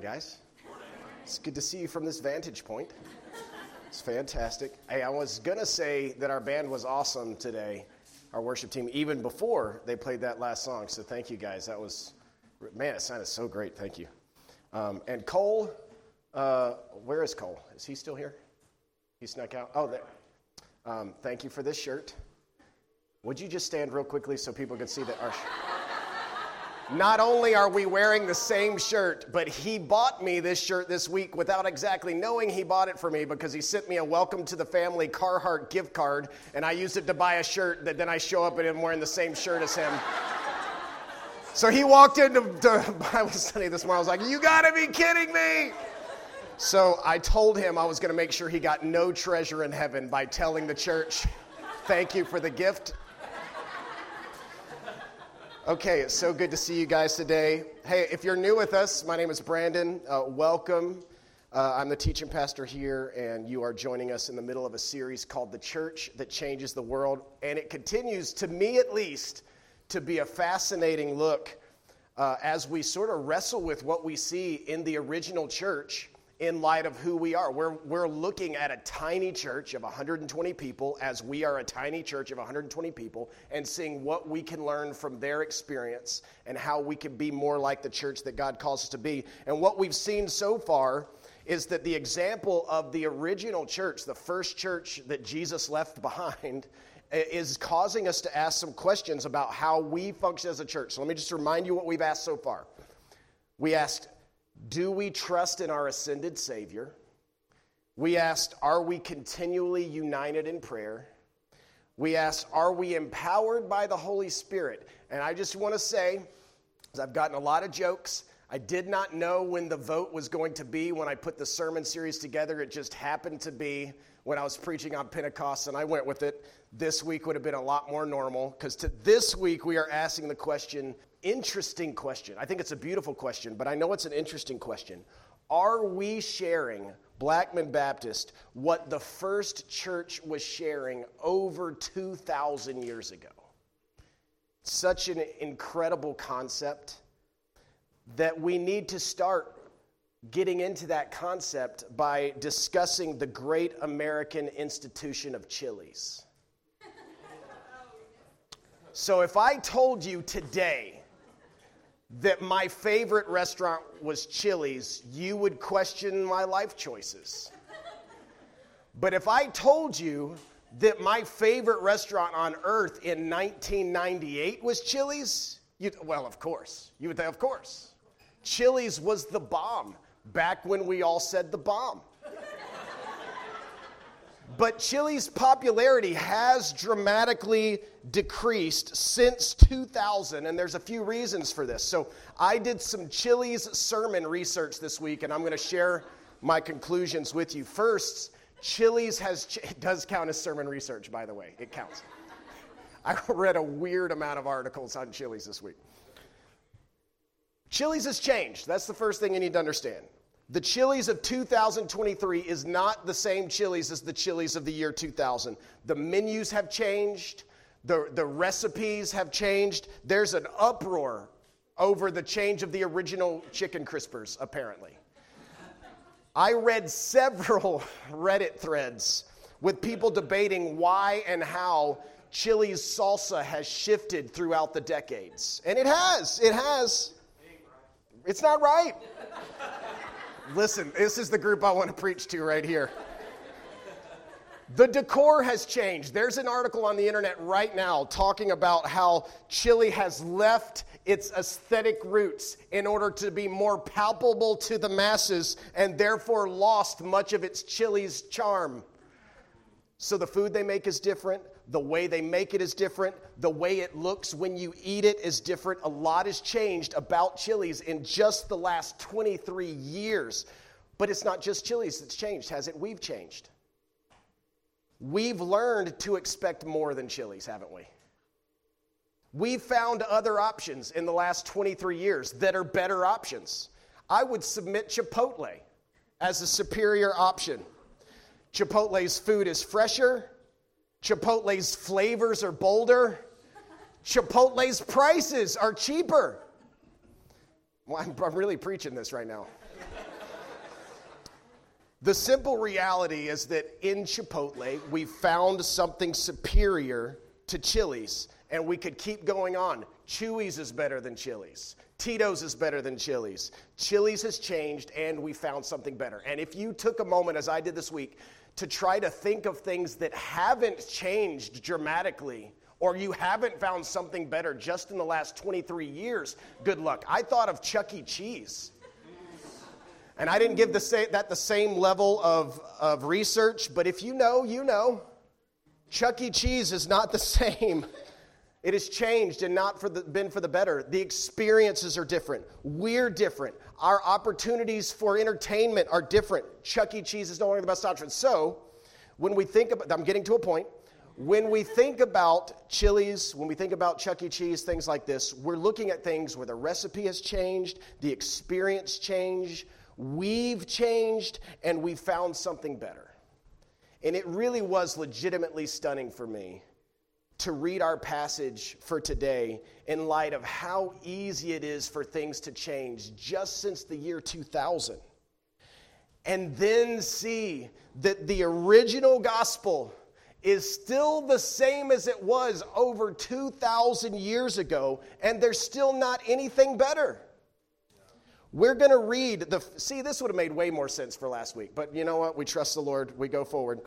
morning, guys. It's good to see you from this vantage point. It's fantastic. Hey, I was going to say that our band was awesome today, our worship team, even before they played that last song. So thank you, guys. That was, man, it sounded so great. Thank you. Um, and Cole, uh, where is Cole? Is he still here? He snuck out? Oh, there. Um, thank you for this shirt. Would you just stand real quickly so people can see that our. Not only are we wearing the same shirt, but he bought me this shirt this week without exactly knowing he bought it for me because he sent me a welcome to the family Carhartt gift card, and I used it to buy a shirt that then I show up and I'm wearing the same shirt as him. so he walked into Bible study this morning. I was like, You gotta be kidding me! So I told him I was gonna make sure he got no treasure in heaven by telling the church, Thank you for the gift. Okay, it's so good to see you guys today. Hey, if you're new with us, my name is Brandon. Uh, welcome. Uh, I'm the teaching pastor here, and you are joining us in the middle of a series called The Church That Changes the World. And it continues, to me at least, to be a fascinating look uh, as we sort of wrestle with what we see in the original church in light of who we are. We're, we're looking at a tiny church of 120 people, as we are a tiny church of 120 people, and seeing what we can learn from their experience and how we can be more like the church that God calls us to be. And what we've seen so far is that the example of the original church, the first church that Jesus left behind, is causing us to ask some questions about how we function as a church. So let me just remind you what we've asked so far. We asked, do we trust in our ascended Savior? We asked, Are we continually united in prayer? We asked, Are we empowered by the Holy Spirit? And I just want to say, because I've gotten a lot of jokes, I did not know when the vote was going to be when I put the sermon series together. It just happened to be when I was preaching on Pentecost, and I went with it. This week would have been a lot more normal because to this week we are asking the question interesting question. I think it's a beautiful question, but I know it's an interesting question. Are we sharing, Blackman Baptist, what the first church was sharing over 2,000 years ago? Such an incredible concept that we need to start getting into that concept by discussing the great American institution of Chili's. So, if I told you today that my favorite restaurant was Chili's, you would question my life choices. But if I told you that my favorite restaurant on earth in 1998 was Chili's, you well, of course. You would think, of course. Chili's was the bomb back when we all said the bomb. But Chili's popularity has dramatically decreased since 2000, and there's a few reasons for this. So I did some Chili's sermon research this week, and I'm going to share my conclusions with you. First, Chili's has, it does count as sermon research, by the way, it counts. I read a weird amount of articles on Chili's this week. Chili's has changed. That's the first thing you need to understand. The Chili's of 2023 is not the same Chili's as the Chili's of the year 2000. The menus have changed, the, the recipes have changed. There's an uproar over the change of the original chicken crispers, apparently. I read several Reddit threads with people debating why and how Chili's salsa has shifted throughout the decades. And it has, it has. It's not right. Listen, this is the group I want to preach to right here. The decor has changed. There's an article on the internet right now talking about how chili has left its aesthetic roots in order to be more palpable to the masses and therefore lost much of its chili's charm. So the food they make is different. The way they make it is different. The way it looks when you eat it is different. A lot has changed about Chili's in just the last 23 years. But it's not just Chili's that's changed, has it? We've changed. We've learned to expect more than Chili's, haven't we? We've found other options in the last 23 years that are better options. I would submit Chipotle as a superior option. Chipotle's food is fresher. Chipotle's flavors are bolder. Chipotle's prices are cheaper. Well, I'm, I'm really preaching this right now. The simple reality is that in Chipotle, we found something superior to Chili's, and we could keep going on. Chuy's is better than Chili's. Tito's is better than Chili's. Chili's has changed, and we found something better. And if you took a moment, as I did this week, to try to think of things that haven't changed dramatically, or you haven't found something better just in the last 23 years, good luck. I thought of Chuck E. Cheese. And I didn't give the that the same level of, of research, but if you know, you know. Chuck E. Cheese is not the same. It has changed and not for the, been for the better. The experiences are different. We're different. Our opportunities for entertainment are different. Chuck E. Cheese is no longer the best option. So, when we think about, I'm getting to a point. When we think about Chili's, when we think about Chuck E. Cheese, things like this, we're looking at things where the recipe has changed, the experience changed, We've changed and we found something better. And it really was legitimately stunning for me to read our passage for today in light of how easy it is for things to change just since the year 2000. And then see that the original gospel is still the same as it was over 2,000 years ago, and there's still not anything better. We're going to read the. See, this would have made way more sense for last week, but you know what? We trust the Lord. We go forward.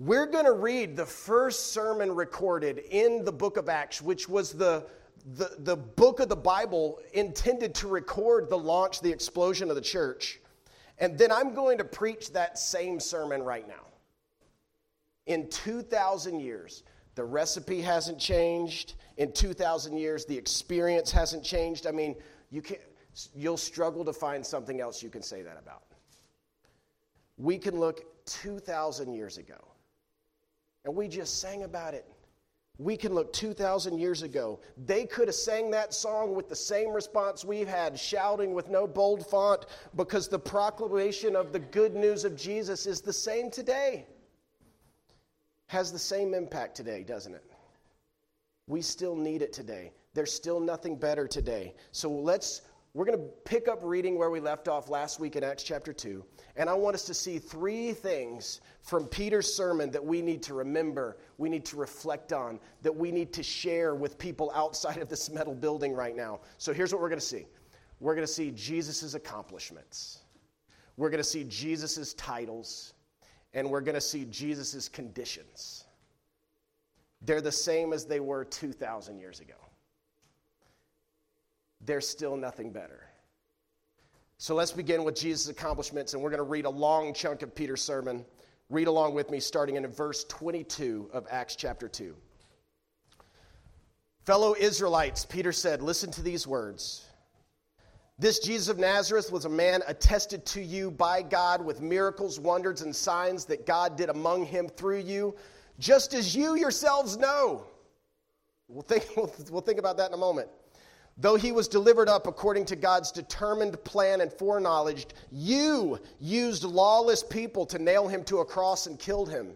We're going to read the first sermon recorded in the book of Acts, which was the, the, the book of the Bible intended to record the launch, the explosion of the church. And then I'm going to preach that same sermon right now. In 2,000 years, the recipe hasn't changed. In 2,000 years, the experience hasn't changed. I mean, you can't you'll struggle to find something else you can say that about. We can look 2,000 years ago, and we just sang about it. We can look 2,000 years ago. They could have sang that song with the same response we've had, shouting with no bold font, because the proclamation of the good news of Jesus is the same today. Has the same impact today, doesn't it? We still need it today. There's still nothing better today. So let's we're going to pick up reading where we left off last week in Acts chapter 2. And I want us to see three things from Peter's sermon that we need to remember, we need to reflect on, that we need to share with people outside of this metal building right now. So here's what we're going to see we're going to see Jesus' accomplishments, we're going to see Jesus' titles, and we're going to see Jesus' conditions. They're the same as they were 2,000 years ago there's still nothing better. So let's begin with Jesus' accomplishments, and we're going to read a long chunk of Peter's sermon. Read along with me, starting in verse 22 of Acts chapter 2. Fellow Israelites, Peter said, listen to these words. This Jesus of Nazareth was a man attested to you by God with miracles, wonders, and signs that God did among him through you, just as you yourselves know. We'll think, we'll, we'll think about that in a moment. Though he was delivered up according to God's determined plan and foreknowledge, you used lawless people to nail him to a cross and killed him.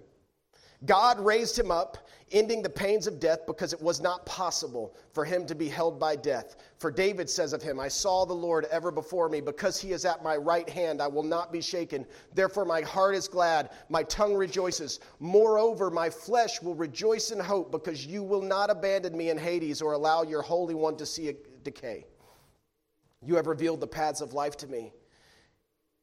God raised him up, ending the pains of death because it was not possible for him to be held by death. For David says of him, I saw the Lord ever before me. Because he is at my right hand, I will not be shaken. Therefore, my heart is glad, my tongue rejoices. Moreover, my flesh will rejoice in hope because you will not abandon me in Hades or allow your Holy One to see decay. You have revealed the paths of life to me.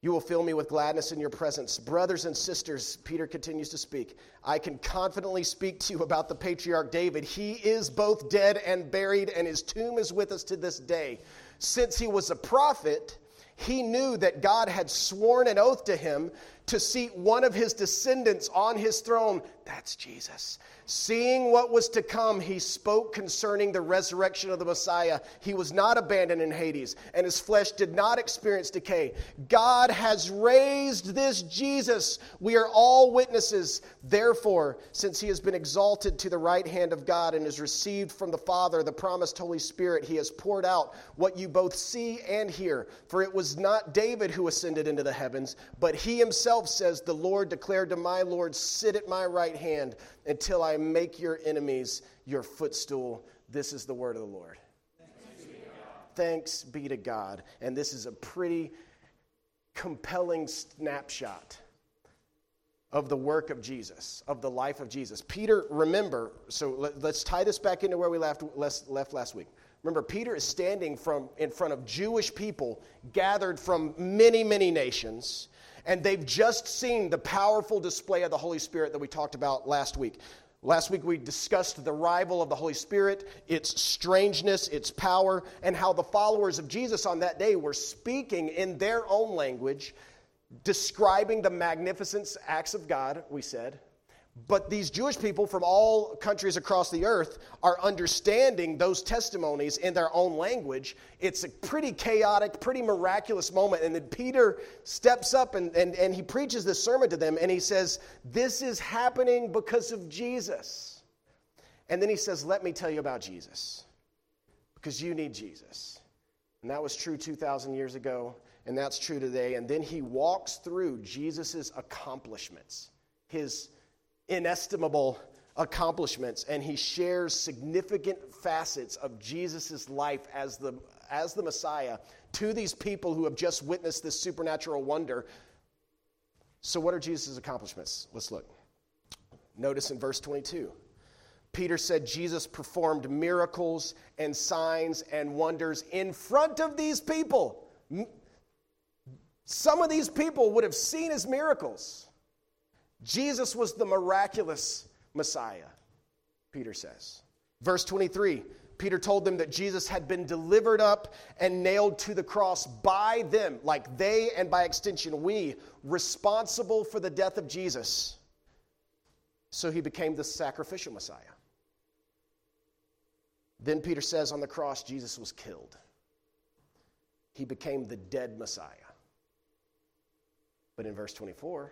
You will fill me with gladness in your presence. Brothers and sisters, Peter continues to speak. I can confidently speak to you about the patriarch David. He is both dead and buried, and his tomb is with us to this day. Since he was a prophet, he knew that God had sworn an oath to him to seat one of his descendants on his throne. That's Jesus. Seeing what was to come, he spoke concerning the resurrection of the Messiah. He was not abandoned in Hades, and his flesh did not experience decay. God has raised this Jesus. We are all witnesses. Therefore, since he has been exalted to the right hand of God and has received from the Father the promised Holy Spirit, he has poured out what you both see and hear. For it was not David who ascended into the heavens, but he himself says, The Lord declared to my Lord, Sit at my right hand until I make your enemies your footstool. This is the word of the Lord. Thanks be, Thanks be to God. And this is a pretty compelling snapshot of the work of Jesus, of the life of Jesus. Peter, remember, so let, us tie this back into where we left, left last week. Remember, Peter is standing from, in front of Jewish people gathered from many, many nations, and they've just seen the powerful display of the Holy Spirit that we talked about last week. Last week we discussed the arrival of the Holy Spirit, its strangeness, its power, and how the followers of Jesus on that day were speaking in their own language describing the magnificent acts of God, we said. But these Jewish people from all countries across the earth are understanding those testimonies in their own language. It's a pretty chaotic, pretty miraculous moment. And then Peter steps up and, and, and he preaches this sermon to them and he says, This is happening because of Jesus. And then he says, Let me tell you about Jesus because you need Jesus. And that was true 2,000 years ago and that's true today. And then he walks through Jesus' accomplishments, his inestimable accomplishments, and he shares significant facets of Jesus' life as the, as the Messiah to these people who have just witnessed this supernatural wonder. So, what are Jesus' accomplishments? Let's look. Notice in verse 22. Peter said Jesus performed miracles and signs and wonders in front of these people. Some of these people would have seen his miracles. Jesus was the miraculous Messiah, Peter says. Verse 23 Peter told them that Jesus had been delivered up and nailed to the cross by them, like they and by extension we, responsible for the death of Jesus. So he became the sacrificial Messiah. Then Peter says on the cross, Jesus was killed. He became the dead Messiah. But in verse 24,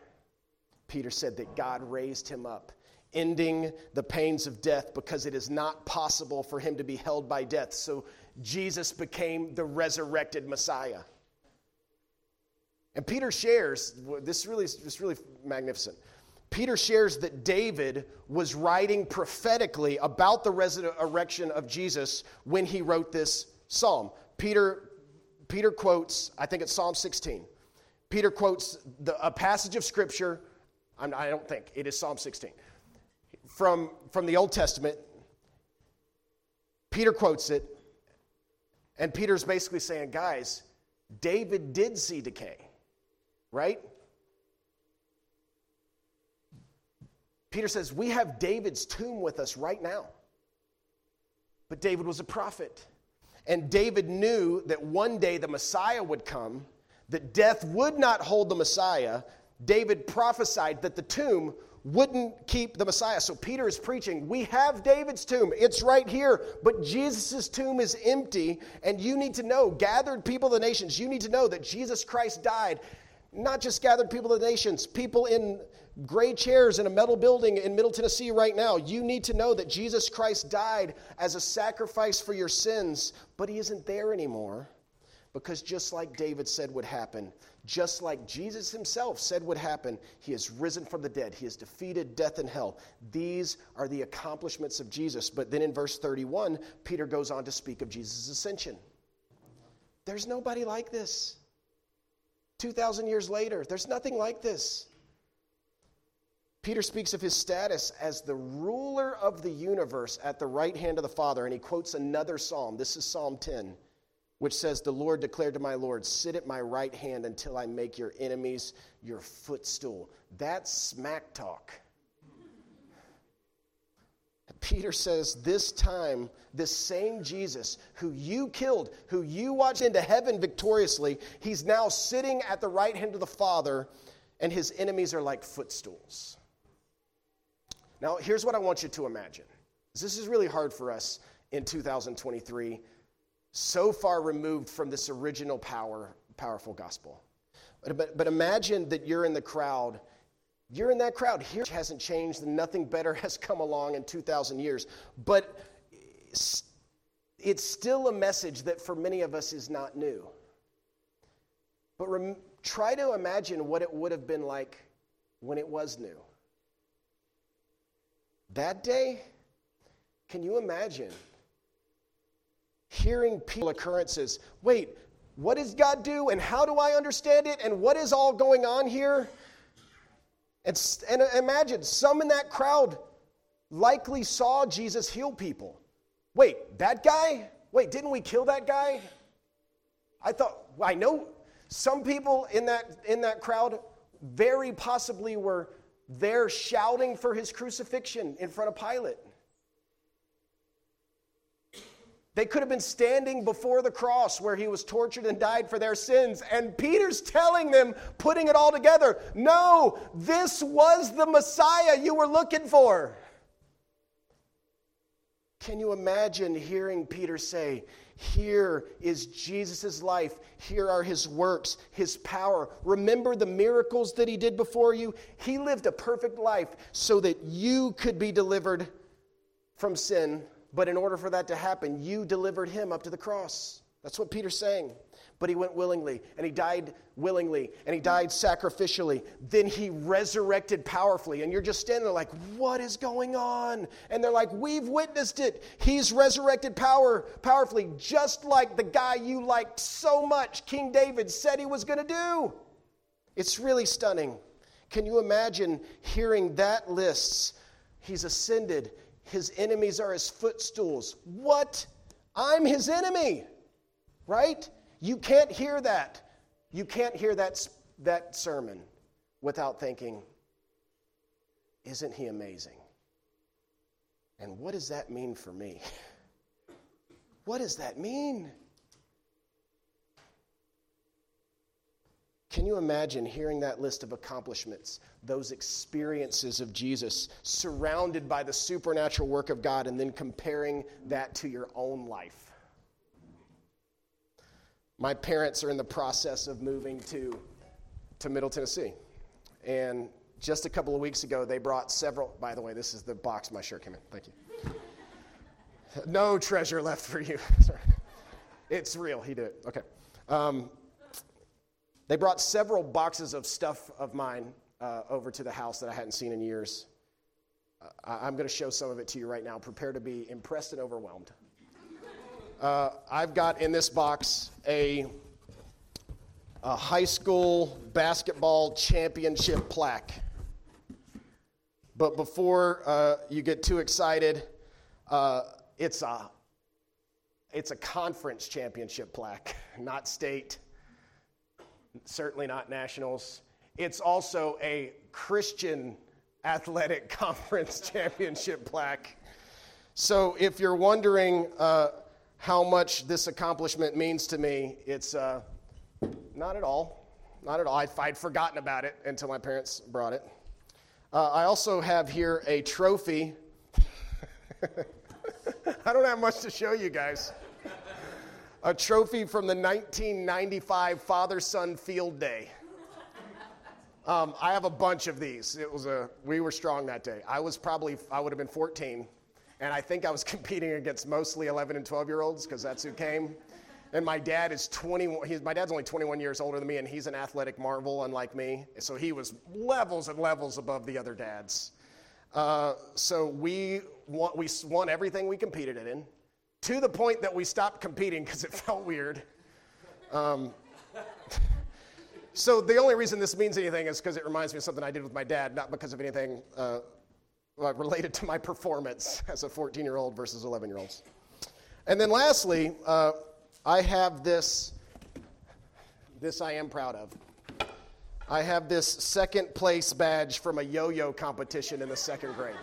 Peter said that God raised him up, ending the pains of death because it is not possible for him to be held by death. So Jesus became the resurrected Messiah. And Peter shares this really this really magnificent. Peter shares that David was writing prophetically about the resurrection of Jesus when he wrote this psalm. Peter Peter quotes, I think it's Psalm 16. Peter quotes the, a passage of Scripture, I'm, I do not think, it is Psalm 16, from, from the Old Testament. Peter quotes it, and Peter's basically saying, guys, David did see decay, right? Peter says, We have David's tomb with us right now. But David was a prophet. And David knew that one day the Messiah would come that death would not hold the Messiah, David prophesied that the tomb wouldn't keep the Messiah. So Peter is preaching, we have David's tomb. It's right here, but Jesus' tomb is empty. And you need to know, gathered people of the nations, you need to know that Jesus Christ died. Not just gathered people of the nations, people in gray chairs in a metal building in Middle Tennessee right now. You need to know that Jesus Christ died as a sacrifice for your sins, but he isn't there anymore. Because just like David said would happen, just like Jesus himself said would happen, he has risen from the dead. He has defeated death and hell. These are the accomplishments of Jesus. But then in verse 31, Peter goes on to speak of Jesus' ascension. There's nobody like this. 2,000 years later, there's nothing like this. Peter speaks of his status as the ruler of the universe at the right hand of the Father, and he quotes another psalm. This is Psalm 10 which says, The Lord declared to my Lord, Sit at my right hand until I make your enemies your footstool. That's smack talk. Peter says, This time, this same Jesus who you killed, who you watched into heaven victoriously, he's now sitting at the right hand of the Father, and his enemies are like footstools. Now, here's what I want you to imagine. This is really hard for us in 2023 so far removed from this original power, powerful gospel. But, but, but imagine that you're in the crowd. You're in that crowd. Here hasn't changed, and nothing better has come along in 2,000 years. But it's still a message that for many of us is not new. But rem- try to imagine what it would have been like when it was new. That day, can you imagine hearing people occurrences. Wait, what does God do and how do I understand it and what is all going on here? And, and imagine some in that crowd likely saw Jesus heal people. Wait, that guy? Wait, didn't we kill that guy? I thought, I know some people in that, in that crowd very possibly were there shouting for his crucifixion in front of Pilate. They could have been standing before the cross where he was tortured and died for their sins. And Peter's telling them, putting it all together no, this was the Messiah you were looking for. Can you imagine hearing Peter say, Here is Jesus' life. Here are his works, his power. Remember the miracles that he did before you? He lived a perfect life so that you could be delivered from sin. But in order for that to happen, you delivered him up to the cross. That's what Peter's saying but he went willingly and he died willingly and he died sacrificially. Then he resurrected powerfully. And you're just standing there like, what is going on? And they're like, we've witnessed it. He's resurrected power powerfully, just like the guy you liked so much, King David, said he was going to do. It's really stunning. Can you imagine hearing that list? He's ascended. His enemies are his footstools. What? I'm his enemy, right? You can't hear that. You can't hear that, that sermon without thinking, isn't he amazing? And what does that mean for me? What does that mean? Can you imagine hearing that list of accomplishments, those experiences of Jesus, surrounded by the supernatural work of God, and then comparing that to your own life? my parents are in the process of moving to, to Middle Tennessee. And just a couple of weeks ago, they brought several. By the way, this is the box my shirt came in. Thank you. No treasure left for you. it's real. He did it. Okay. Um, they brought several boxes of stuff of mine uh, over to the house that I hadn't seen in years. Uh, I'm going to show some of it to you right now. Prepare to be impressed and overwhelmed. Uh, I've got in this box a, a high school basketball championship plaque. But before uh, you get too excited, uh, it's, a, it's a conference championship plaque, not state, certainly not nationals. It's also a Christian athletic conference championship plaque. So if you're wondering, uh, how much this accomplishment means to me, it's uh, not at all. Not at all. I'd, I'd, forgotten about it until my parents brought it. Uh, I also have here a trophy. I don't have much to show you guys. A trophy from the 1995 Father Son Field Day. Um, I have a bunch of these. It was a we were strong that day. I was probably I would have been 14 and I think I was competing against mostly 11 and 12 year olds because that's who came. And my dad is 21. He's, my dad's only 21 years older than me, and he's an athletic marvel, unlike me. So he was levels and levels above the other dads. Uh, so we won, we won everything we competed in, to the point that we stopped competing because it felt weird. Um, so the only reason this means anything is because it reminds me of something I did with my dad, not because of anything uh, uh, related to my performance as a 14 year old versus 11 year olds. And then lastly, uh, I have this, this I am proud of. I have this second place badge from a yo yo competition in the second grade.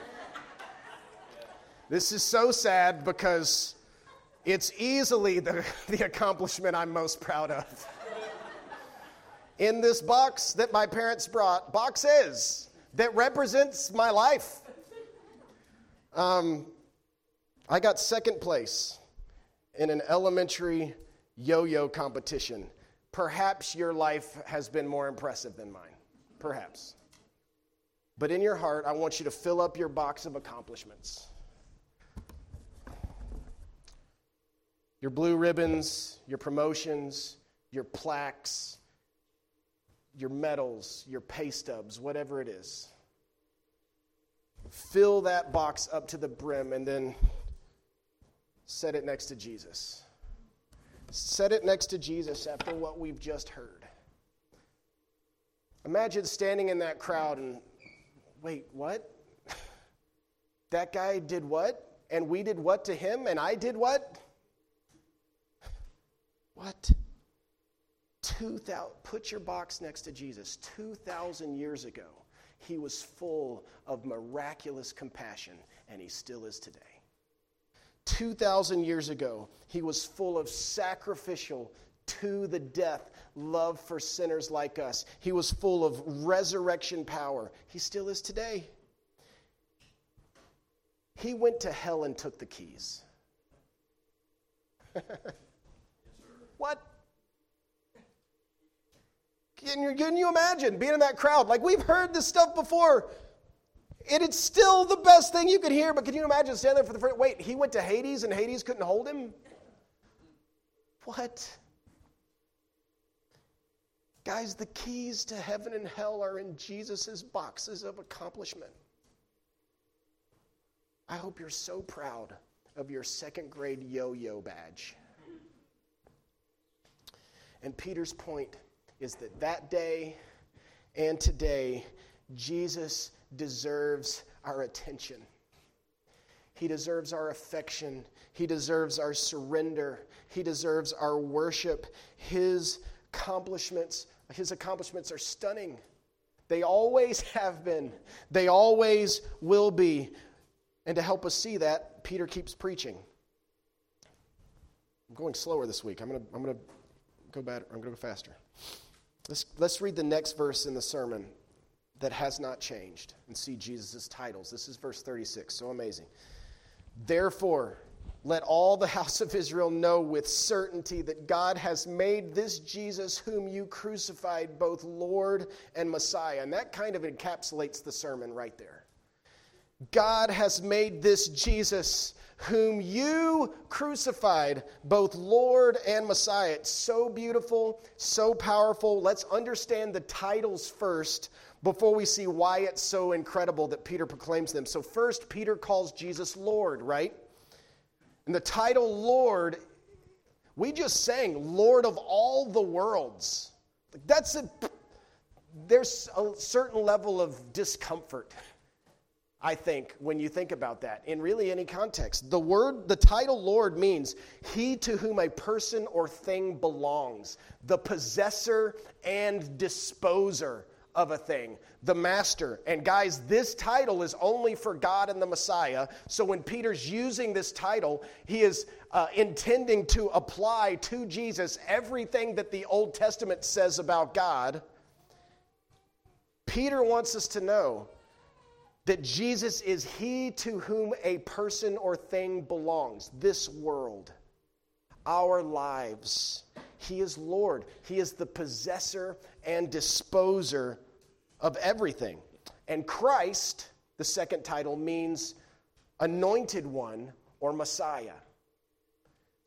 This is so sad because it's easily the, the accomplishment I'm most proud of. In this box that my parents brought, boxes that represents my life. Um, I got second place in an elementary yo yo competition. Perhaps your life has been more impressive than mine. Perhaps. But in your heart, I want you to fill up your box of accomplishments. Your blue ribbons, your promotions, your plaques, your medals, your pay stubs, whatever it is fill that box up to the brim and then set it next to Jesus. Set it next to Jesus after what we've just heard. Imagine standing in that crowd and, wait, what? That guy did what? And we did what to him? And I did what? What? 2000, put your box next to Jesus. 2,000 years ago, he was full of miraculous compassion, and he still is today. 2,000 years ago, he was full of sacrificial, to the death love for sinners like us. He was full of resurrection power. He still is today. He went to hell and took the keys. what? Can you, can you imagine being in that crowd? Like, we've heard this stuff before. And it's still the best thing you could hear, but can you imagine standing there for the first wait, he went to Hades and Hades couldn't hold him? What? Guys, the keys to heaven and hell are in Jesus' boxes of accomplishment. I hope you're so proud of your second grade yo yo badge. And Peter's point is that that day and today, Jesus deserves our attention. He deserves our affection. He deserves our surrender. He deserves our worship. His accomplishments, his accomplishments are stunning. They always have been. They always will be. And to help us see that, Peter keeps preaching. I'm going slower this week. I'm going to I'm going to go better. I'm going to go faster. Let's, let's read the next verse in the sermon that has not changed and see Jesus' titles. This is verse 36. So amazing. Therefore, let all the house of Israel know with certainty that God has made this Jesus, whom you crucified, both Lord and Messiah. And that kind of encapsulates the sermon right there. God has made this Jesus, whom you crucified, both Lord and Messiah. It's so beautiful, so powerful. Let's understand the titles first before we see why it's so incredible that Peter proclaims them. So, first, Peter calls Jesus Lord, right? And the title Lord, we just sang Lord of all the worlds. That's a, there's a certain level of discomfort I think, when you think about that, in really any context. The word, the title Lord means he to whom a person or thing belongs, the possessor and disposer of a thing, the master. And guys, this title is only for God and the Messiah. So when Peter's using this title, he is uh, intending to apply to Jesus everything that the Old Testament says about God. Peter wants us to know that Jesus is he to whom a person or thing belongs, this world, our lives. He is Lord, He is the possessor and disposer of everything. And Christ, the second title, means anointed one or Messiah.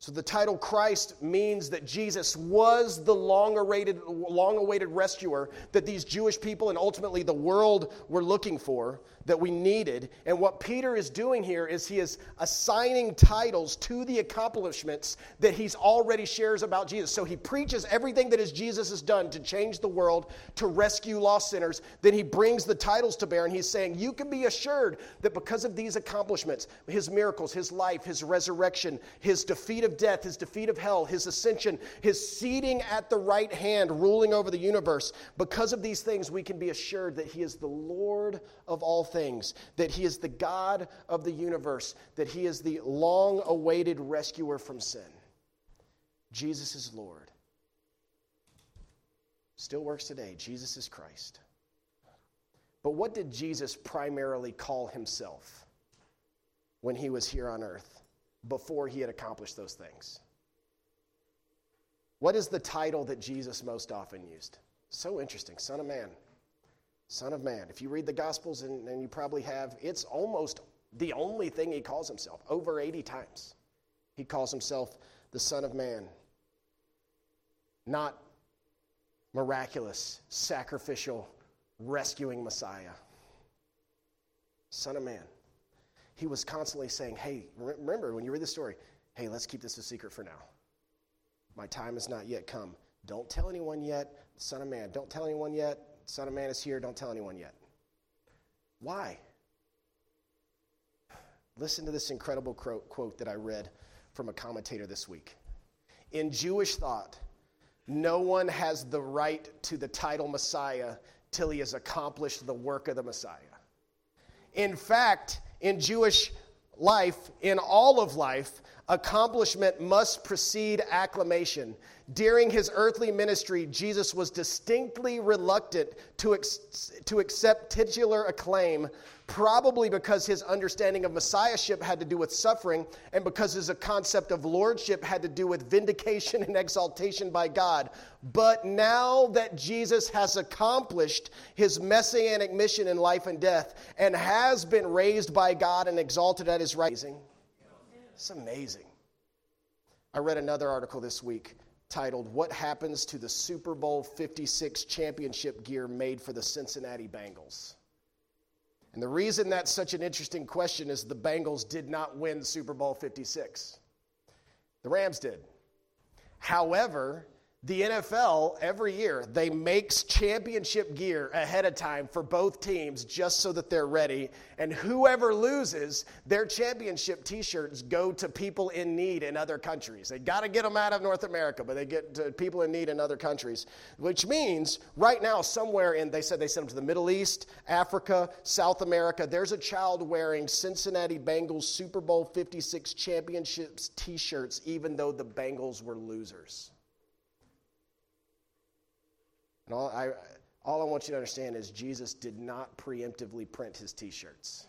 So the title Christ means that Jesus was the long awaited, long awaited rescuer that these Jewish people and ultimately the world were looking for, that we needed. And what Peter is doing here is he is assigning titles to the accomplishments that he's already shares about Jesus. So he preaches everything that is Jesus has done to change the world, to rescue lost sinners. Then he brings the titles to bear and he's saying, You can be assured that because of these accomplishments, his miracles, his life, his resurrection, his defeat of death, his defeat of hell, his ascension, his seating at the right hand, ruling over the universe. Because of these things, we can be assured that he is the Lord of all things, that he is the God of the universe, that he is the long awaited rescuer from sin. Jesus is Lord. Still works today. Jesus is Christ. But what did Jesus primarily call himself when he was here on earth? before he had accomplished those things. What is the title that Jesus most often used? So interesting Son of Man. Son of Man. If you read the Gospels, and, and you probably have, it's almost the only thing he calls himself, over 80 times. He calls himself the Son of Man. Not miraculous, sacrificial, rescuing Messiah. Son of Man he was constantly saying, Hey, remember when you read the story, hey, let's keep this a secret for now. My time has not yet come. Don't tell anyone yet, Son of Man. Don't tell anyone yet. Son of Man is here. Don't tell anyone yet. Why? Listen to this incredible quote that I read from a commentator this week. In Jewish thought, no one has the right to the title Messiah till he has accomplished the work of the Messiah. In fact, in Jewish life, in all of life, accomplishment must precede acclamation. During his earthly ministry, Jesus was distinctly reluctant to, ex- to accept titular acclaim, probably because his understanding of messiahship had to do with suffering, and because his concept of lordship had to do with vindication and exaltation by God. But now that Jesus has accomplished his messianic mission in life and death and has been raised by God and exalted at his rising, it's amazing. I read another article this week titled, What Happens to the Super Bowl 56 Championship Gear Made for the Cincinnati Bengals? And the reason that's such an interesting question is the Bengals did not win Super Bowl 56. The Rams did. However, the NFL every year they makes championship gear ahead of time for both teams just so that they're ready. And whoever loses their championship t-shirts go to people in need in other countries. They got to get them out of north america but they get to people in need in other countries which means right now somewhere in they said they sent them to the middle east africa south america there's a child wearing cincinnati bengals super bowl 56 championships t-shirts even though the bengals were losers and all I, all I want you to understand is Jesus did not preemptively print his t shirts.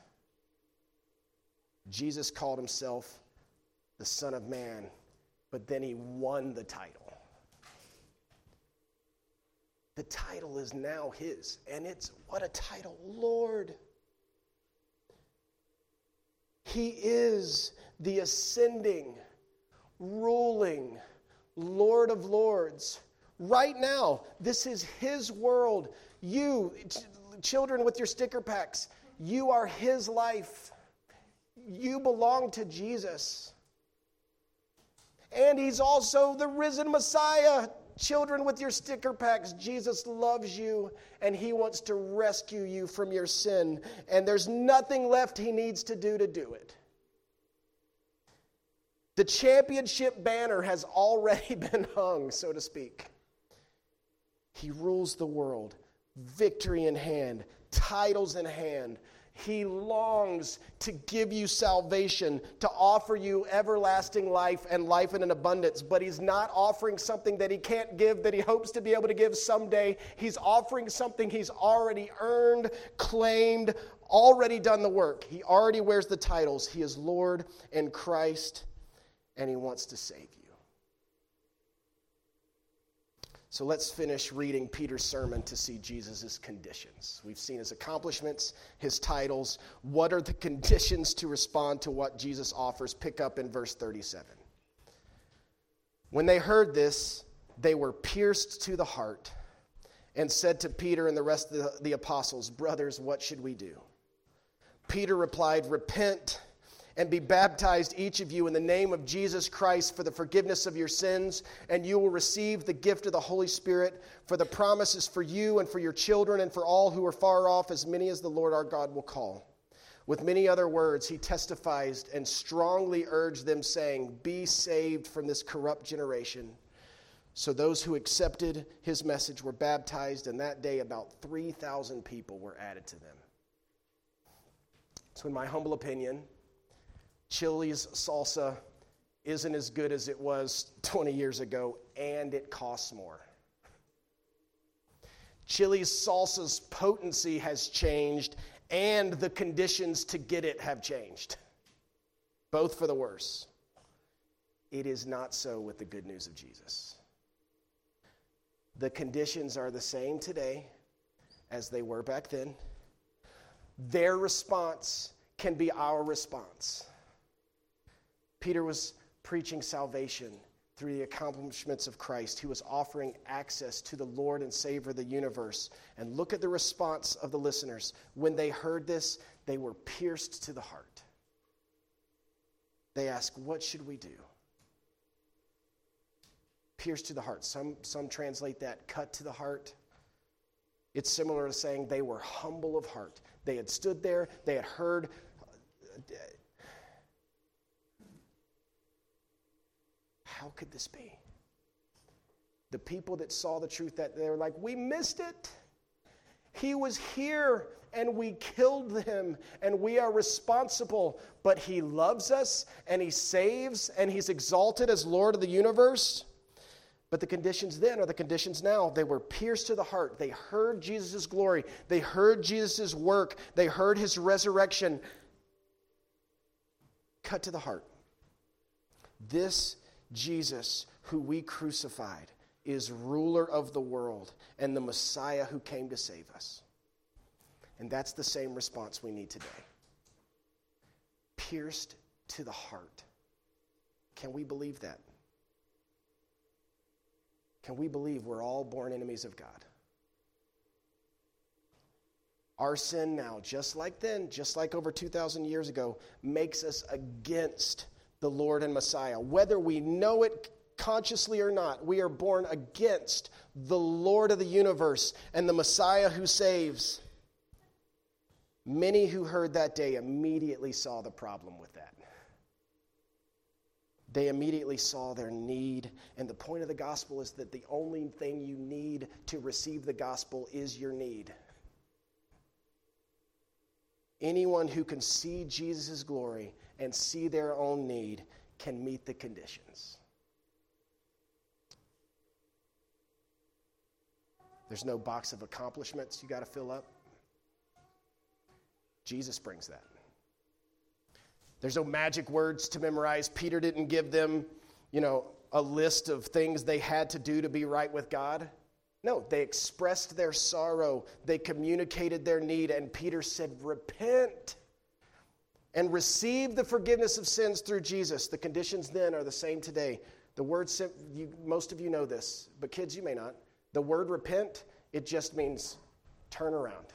Jesus called himself the Son of Man, but then he won the title. The title is now his, and it's what a title, Lord. He is the ascending, ruling Lord of Lords Right now, this is His world. You, children with your sticker packs, you are His life. You belong to Jesus. And He's also the risen Messiah. Children with your sticker packs, Jesus loves you and He wants to rescue you from your sin. And there's nothing left He needs to do to do it. The championship banner has already been hung, so to speak. He rules the world, victory in hand, titles in hand. He longs to give you salvation, to offer you everlasting life and life in an abundance, but He's not offering something that He can't give that He hopes to be able to give someday. He's offering something He's already earned, claimed, already done the work. He already wears the titles. He is Lord and Christ, and He wants to save you. So let's finish reading Peter's sermon to see Jesus' conditions. We've seen his accomplishments, his titles. What are the conditions to respond to what Jesus offers? Pick up in verse 37. When they heard this, they were pierced to the heart and said to Peter and the rest of the, the apostles, Brothers, what should we do? Peter replied, Repent and be baptized, each of you, in the name of Jesus Christ for the forgiveness of your sins, and you will receive the gift of the Holy Spirit. For the promises for you and for your children and for all who are far off, as many as the Lord our God will call. With many other words, he testified and strongly urged them, saying, Be saved from this corrupt generation. So those who accepted his message were baptized, and that day about 3,000 people were added to them. So, in my humble opinion, Chili's salsa isn't as good as it was 20 years ago, and it costs more. Chili's salsa's potency has changed, and the conditions to get it have changed, both for the worse. It is not so with the good news of Jesus. The conditions are the same today as they were back then. Their response can be our response. Peter was preaching salvation through the accomplishments of Christ. He was offering access to the Lord and Savior of the universe. And look at the response of the listeners. When they heard this, they were pierced to the heart. They asked, What should we do? Pierced to the heart. Some, some translate that cut to the heart. It's similar to saying they were humble of heart. They had stood there, they had heard. Uh, How could this be? The people that saw the truth that they were like, we missed it. He was here and we killed him and we are responsible, but he loves us and he saves and he's exalted as Lord of the universe. But the conditions then are the conditions now. They were pierced to the heart. They heard Jesus' glory. They heard Jesus' work. They heard his resurrection. Cut to the heart. This Jesus, who we crucified, is ruler of the world and the Messiah who came to save us. And that's the same response we need today. Pierced to the heart. Can we believe that? Can we believe we're all born enemies of God? Our sin now, just like then, just like over 2,000 years ago, makes us against the Lord and Messiah. Whether we know it consciously or not, we are born against the Lord of the universe and the Messiah who saves. Many who heard that day immediately saw the problem with that. They immediately saw their need. And the point of the gospel is that the only thing you need to receive the gospel is your need. Anyone who can see Jesus' glory and see their own need can meet the conditions. There's no box of accomplishments you got to fill up. Jesus brings that. There's no magic words to memorize. Peter didn't give them, you know, a list of things they had to do to be right with God. No, they expressed their sorrow, they communicated their need, and Peter said, Repent and receive the forgiveness of sins through Jesus. The conditions then are the same today. The word, most of you know this, but kids, you may not. The word repent, it just means turn around.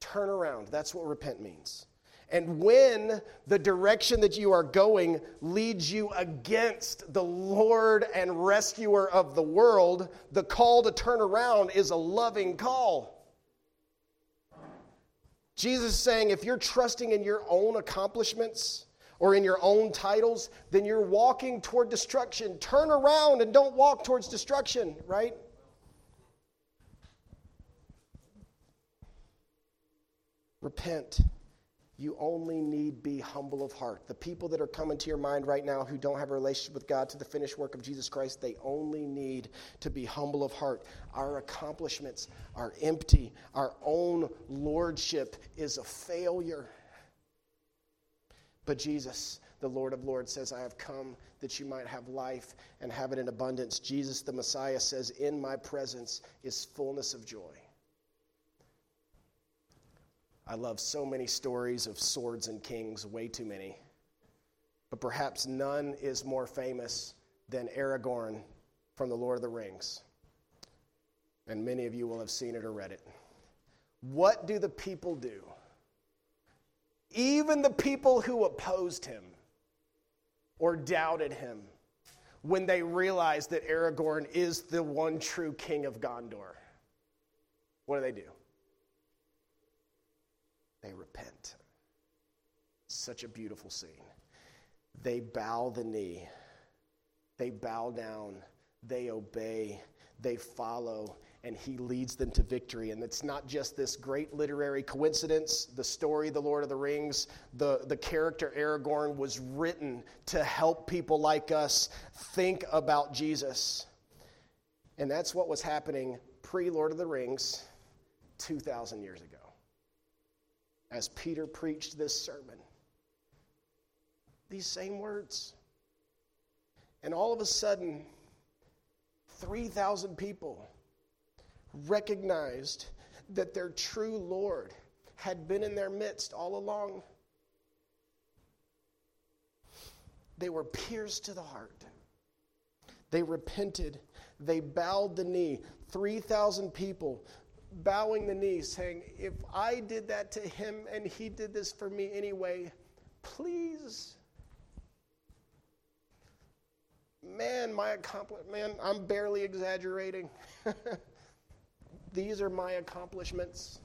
Turn around. That's what repent means. And when the direction that you are going leads you against the Lord and rescuer of the world, the call to turn around is a loving call. Jesus is saying if you're trusting in your own accomplishments, or in your own titles, then you're walking toward destruction. Turn around and don't walk towards destruction, right? Repent. You only need be humble of heart. The people that are coming to your mind right now who don't have a relationship with God to the finished work of Jesus Christ, they only need to be humble of heart. Our accomplishments are empty. Our own lordship is a failure. But Jesus, the Lord of Lords, says, I have come that you might have life and have it in abundance. Jesus, the Messiah, says, In my presence is fullness of joy. I love so many stories of swords and kings, way too many. But perhaps none is more famous than Aragorn from The Lord of the Rings. And many of you will have seen it or read it. What do the people do? even the people who opposed him or doubted him, when they realized that Aragorn is the one true king of Gondor, what do they do? They repent. Such a beautiful scene. They bow the knee, they bow down, they obey, they follow, and he leads them to victory. And it's not just this great literary coincidence. The story, The Lord of the Rings, the, the character Aragorn was written to help people like us think about Jesus. And that's what was happening pre Lord of the Rings 2,000 years ago. As Peter preached this sermon, these same words. And all of a sudden, 3,000 people recognized that their true Lord had been in their midst all along. They were pierced to the heart. They repented. They bowed the knee. 3,000 people bowing the knee, saying, If I did that to him and he did this for me anyway, please man, my accomplishment, man, I'm barely exaggerating. These are my accomplishments.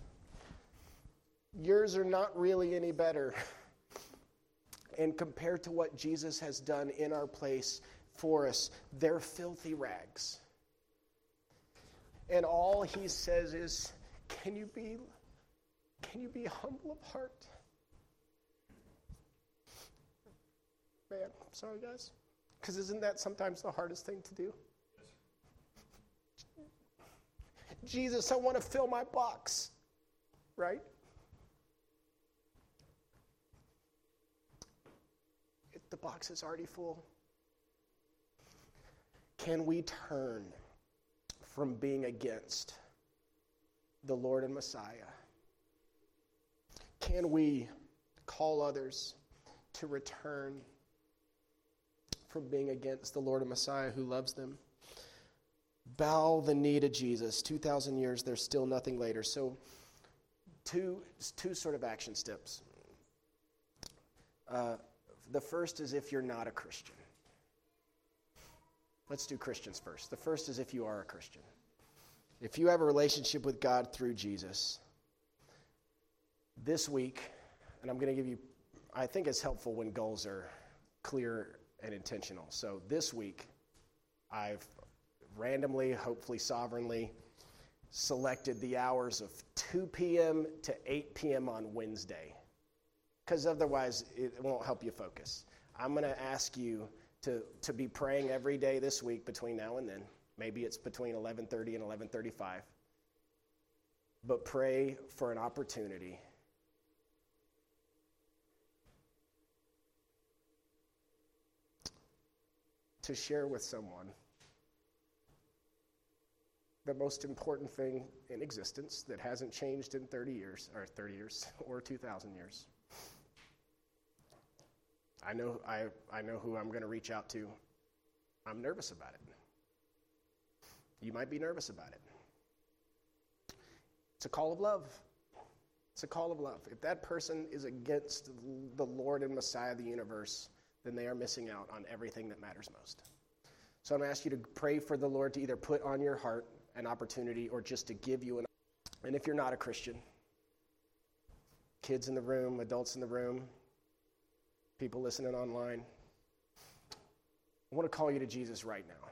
Yours are not really any better. And compared to what Jesus has done in our place for us, they're filthy rags. And all he says is, can you be can you be humble of heart? Man, sorry guys. Because isn't that sometimes the hardest thing to do? Jesus, I want to fill my box, right? The box is already full, can we turn from being against the Lord and Messiah? Can we call others to return from being against the Lord and Messiah who loves them? Bow the knee to Jesus. 2,000 years, there's still nothing later. So, two, two sort of action steps. Uh, the first is if you're not a Christian. Let's do Christians first. The first is if you are a Christian. If you have a relationship with God through Jesus, this week, and I'm going to give you, I think it's helpful when goals are clear and intentional. So this week, I've randomly, hopefully sovereignly, selected the hours of 2 p.m. to 8 p.m. on Wednesday, because otherwise it won't help you focus. I'm going to ask you to, to be praying every day this week between now and then. Maybe it's between 11:30 and 11:35. But pray for an opportunity to share with someone the most important thing in existence that hasn't changed in 30 years, or 30 years, or 2,000 years. I know, I, I know who I'm going to reach out to. I'm nervous about it. You might be nervous about it. It's a call of love. It's a call of love. If that person is against the Lord and Messiah of the universe, then they are missing out on everything that matters most. So I'm going to ask you to pray for the Lord to either put on your heart an opportunity or just to give you an and if you're not a Christian, kids in the room, adults in the room, people listening online, I want to call you to Jesus right now.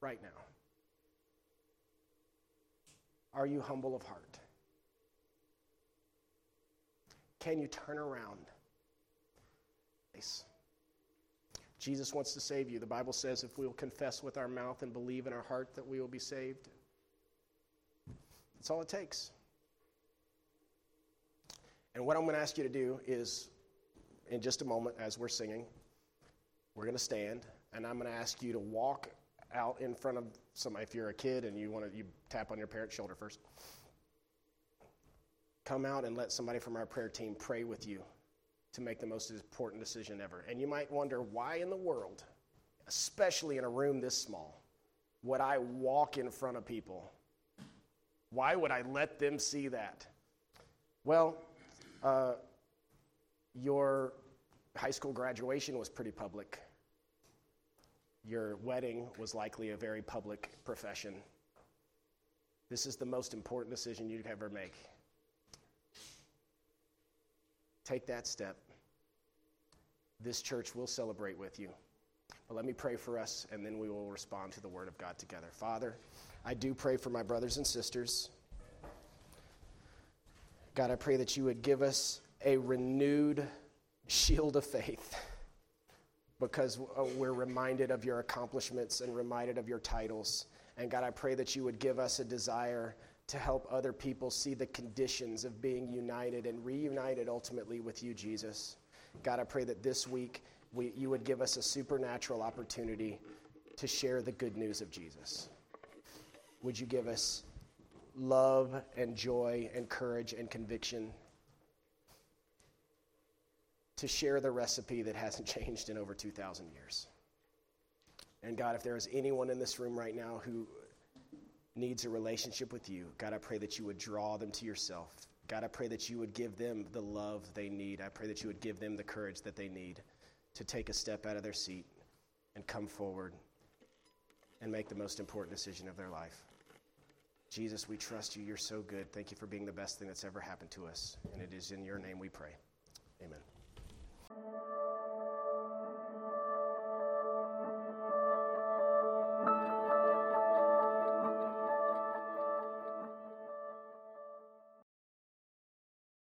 Right now. Are you humble of heart? Can you turn around? Jesus wants to save you. The Bible says if we will confess with our mouth and believe in our heart that we will be saved, that's all it takes. And what I'm going to ask you to do is, in just a moment, as we're singing, we're going to stand, and I'm going to ask you to walk out in front of somebody. If you're a kid and you want to, you tap on your parent's shoulder first. Come out and let somebody from our prayer team pray with you to make the most important decision ever. And you might wonder why in the world, especially in a room this small, would I walk in front of people? Why would I let them see that? Well, uh, your high school graduation was pretty public. Your wedding was likely a very public profession. This is the most important decision you'd ever make. Take that step this church will celebrate with you. But let me pray for us, and then we will respond to the Word of God together. Father, I do pray for my brothers and sisters. God, I pray that you would give us a renewed shield of faith because uh, we're reminded of your accomplishments and reminded of your titles. And God, I pray that you would give us a desire to help other people see the conditions of being united and reunited ultimately with you, Jesus. God, I pray that this week we, you would give us a supernatural opportunity to share the good news of Jesus. Would you give us love and joy and courage and conviction to share the recipe that hasn't changed in over 2,000 years? And God, if there is anyone in this room right now who needs a relationship with you, God, I pray that you would draw them to yourself. God, I pray that you would give them the love they need. I pray that you would give them the courage that they need to take a step out of their seat and come forward and make the most important decision of their life. Jesus, we trust you. You're so good. Thank you for being the best thing that's ever happened to us. And it is in your name we pray. Amen. Thank you.